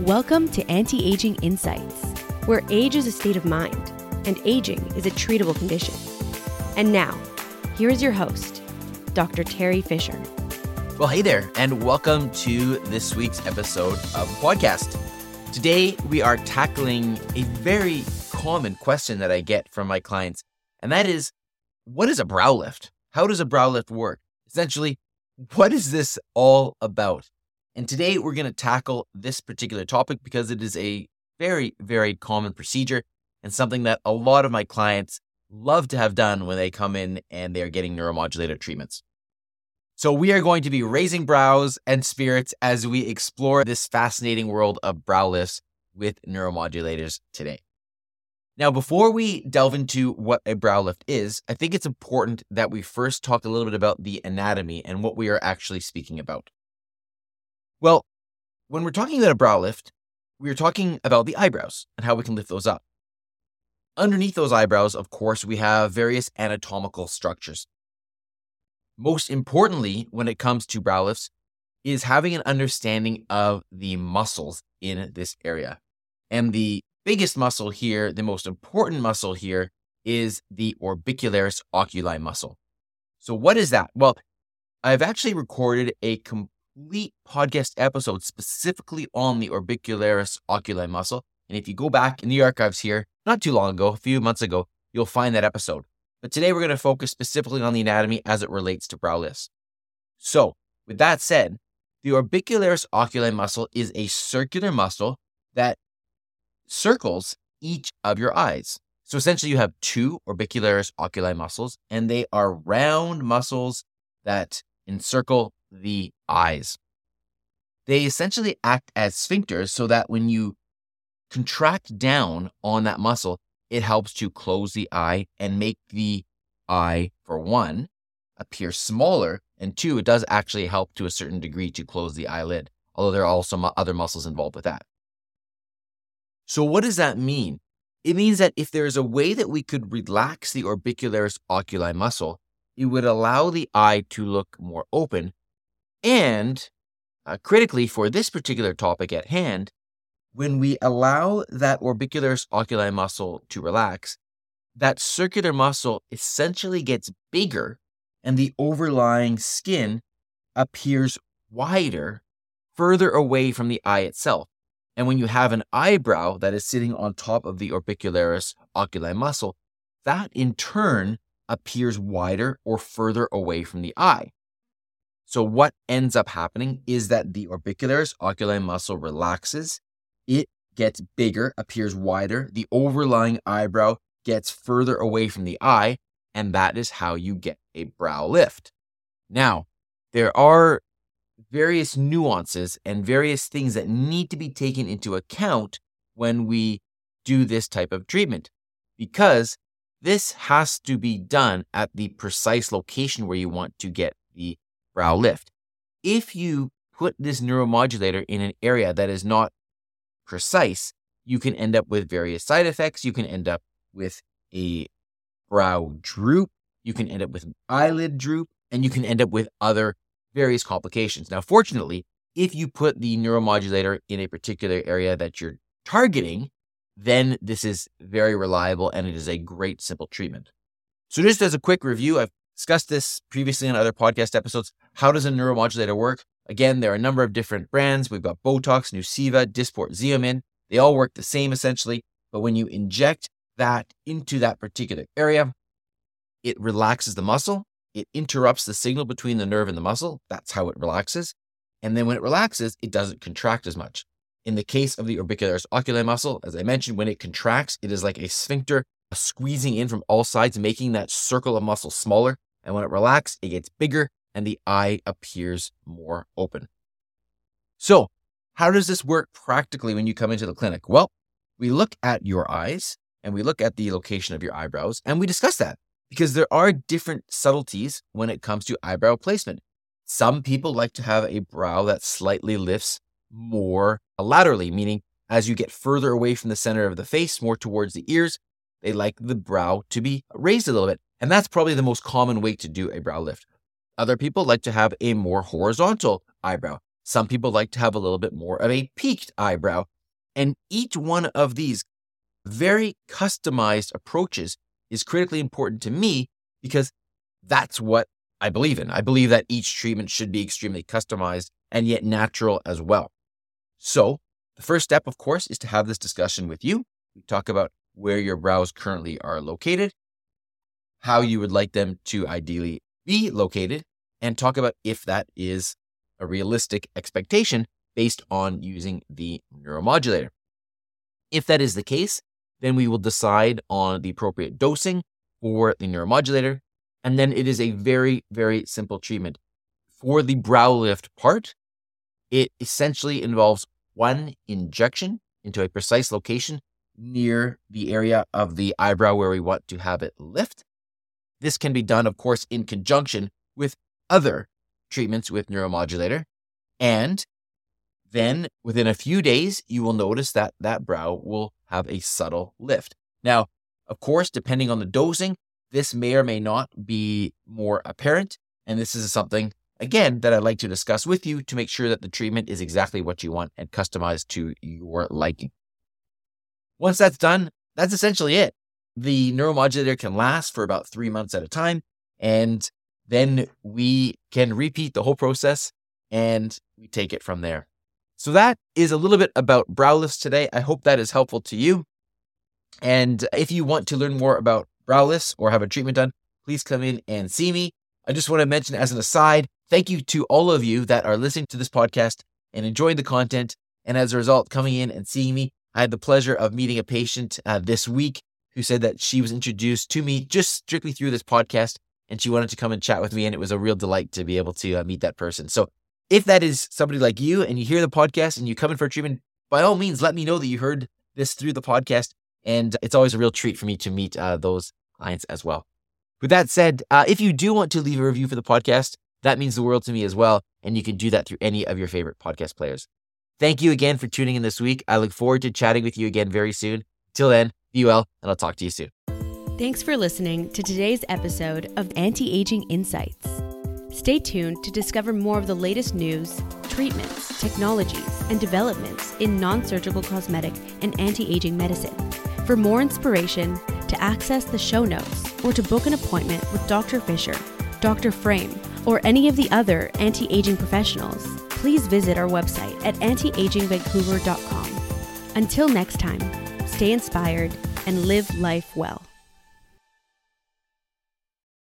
Welcome to Anti Aging Insights, where age is a state of mind and aging is a treatable condition. And now, here is your host, Dr. Teri Fisher. Well, hey there, and welcome to this week's episode of the podcast. Today, we are tackling a very common question that I get from my clients, and that is what is a brow lift? How does a brow lift work? Essentially, what is this all about? And today we're going to tackle this particular topic because it is a very, very common procedure and something that a lot of my clients love to have done when they come in and they're getting neuromodulator treatments. So, we are going to be raising brows and spirits as we explore this fascinating world of brow lifts with neuromodulators today. Now, before we delve into what a brow lift is, I think it's important that we first talk a little bit about the anatomy and what we are actually speaking about. Well, when we're talking about a brow lift, we're talking about the eyebrows and how we can lift those up. Underneath those eyebrows, of course, we have various anatomical structures. Most importantly, when it comes to brow lifts, is having an understanding of the muscles in this area. And the biggest muscle here, the most important muscle here, is the orbicularis oculi muscle. So, what is that? Well, I've actually recorded a complete podcast episode specifically on the orbicularis oculi muscle. And if you go back in the archives here, not too long ago, a few months ago, you'll find that episode. But today we're going to focus specifically on the anatomy as it relates to brow lifts. So, with that said, the orbicularis oculi muscle is a circular muscle that circles each of your eyes. So essentially, you have two orbicularis oculi muscles, and they are round muscles that encircle the eyes. They essentially act as sphincters so that when you contract down on that muscle, it helps to close the eye and make the eye, for one, appear smaller, and two, it does actually help to a certain degree to close the eyelid, although there are also other muscles involved with that. So, what does that mean? It means that if there is a way that we could relax the orbicularis oculi muscle, it would allow the eye to look more open. And uh, critically, for this particular topic at hand, when we allow that orbicularis oculi muscle to relax, that circular muscle essentially gets bigger and the overlying skin appears wider, further away from the eye itself. And when you have an eyebrow that is sitting on top of the orbicularis oculi muscle, that in turn appears wider or further away from the eye. So, what ends up happening is that the orbicularis oculi muscle relaxes, it gets bigger, appears wider, the overlying eyebrow gets further away from the eye, and that is how you get a brow lift. Now, there are various nuances and various things that need to be taken into account when we do this type of treatment because this has to be done at the precise location where you want to get the brow lift. If you put this neuromodulator in an area that is not precise, you can end up with various side effects. You can end up with a brow droop. You can end up with eyelid droop, and you can end up with other various complications. Now, fortunately, if you put the neuromodulator in a particular area that you're targeting, then this is very reliable and it is a great simple treatment. So, just as a quick review, I've discussed this previously in other podcast episodes. How does a neuromodulator work? Again, there are a number of different brands. We've got Botox, Nuceiva, Dysport, Xeomin. They all work the same essentially, but when you inject that into that particular area, it relaxes the muscle it interrupts the signal between the nerve and the muscle. That's how it relaxes. And then when it relaxes, it doesn't contract as much. In the case of the orbicularis oculi muscle, as I mentioned, when it contracts, it is like a sphincter squeezing in from all sides, making that circle of muscle smaller. And when it relaxes, it gets bigger and the eye appears more open. So, how does this work practically when you come into the clinic? Well, we look at your eyes and we look at the location of your eyebrows and we discuss that because there are different subtleties when it comes to eyebrow placement. Some people like to have a brow that slightly lifts more laterally, meaning as you get further away from the center of the face, more towards the ears, they like the brow to be raised a little bit. And that's probably the most common way to do a brow lift. Other people like to have a more horizontal eyebrow. Some people like to have a little bit more of a peaked eyebrow. And each one of these very customized approaches is critically important to me because that's what I believe in. I believe that each treatment should be extremely customized and yet natural as well. So, the first step, of course, is to have this discussion with you. We talk about where your brows currently are located, how you would like them to ideally be located, and talk about if that is a realistic expectation based on using the neuromodulator. If that is the case, then we will decide on the appropriate dosing for the neuromodulator. And then it is a very, very simple treatment. For the brow lift part, it essentially involves one injection into a precise location near the area of the eyebrow where we want to have it lift. This can be done, of course, in conjunction with other treatments with neuromodulator. And then within a few days, you will notice that that brow will have a subtle lift. Now, of course, depending on the dosing, this may or may not be more apparent. And this is something, again, that I'd like to discuss with you to make sure that the treatment is exactly what you want and customized to your liking. Once that's done, that's essentially it. The neuromodulator can last for about three months at a time. And then we can repeat the whole process and we take it from there. So that is a little bit about brow lifts today. I hope that is helpful to you. And if you want to learn more about brow lifts or have a treatment done, please come in and see me. I just want to mention as an aside, thank you to all of you that are listening to this podcast and enjoying the content. And as a result, coming in and seeing me. I had the pleasure of meeting a patient uh, this week who said that she was introduced to me just strictly through this podcast and she wanted to come and chat with me. And it was a real delight to be able to uh, meet that person. So if that is somebody like you and you hear the podcast and you come in for treatment, by all means, let me know that you heard this through the podcast. And it's always a real treat for me to meet uh, those clients as well. With that said, uh, if you do want to leave a review for the podcast, that means the world to me as well. And you can do that through any of your favorite podcast players. Thank you again for tuning in this week. I look forward to chatting with you again very soon. Till then, be well, and I'll talk to you soon. Thanks for listening to today's episode of Anti Aging Insights. Stay tuned to discover more of the latest news, treatments, technologies, and developments in non surgical cosmetic and anti aging medicine. For more inspiration, to access the show notes, or to book an appointment with Dr. Fisher, Dr. Frame, or any of the other anti aging professionals, please visit our website at antiagingvancouver.com. Until next time, stay inspired and live life well.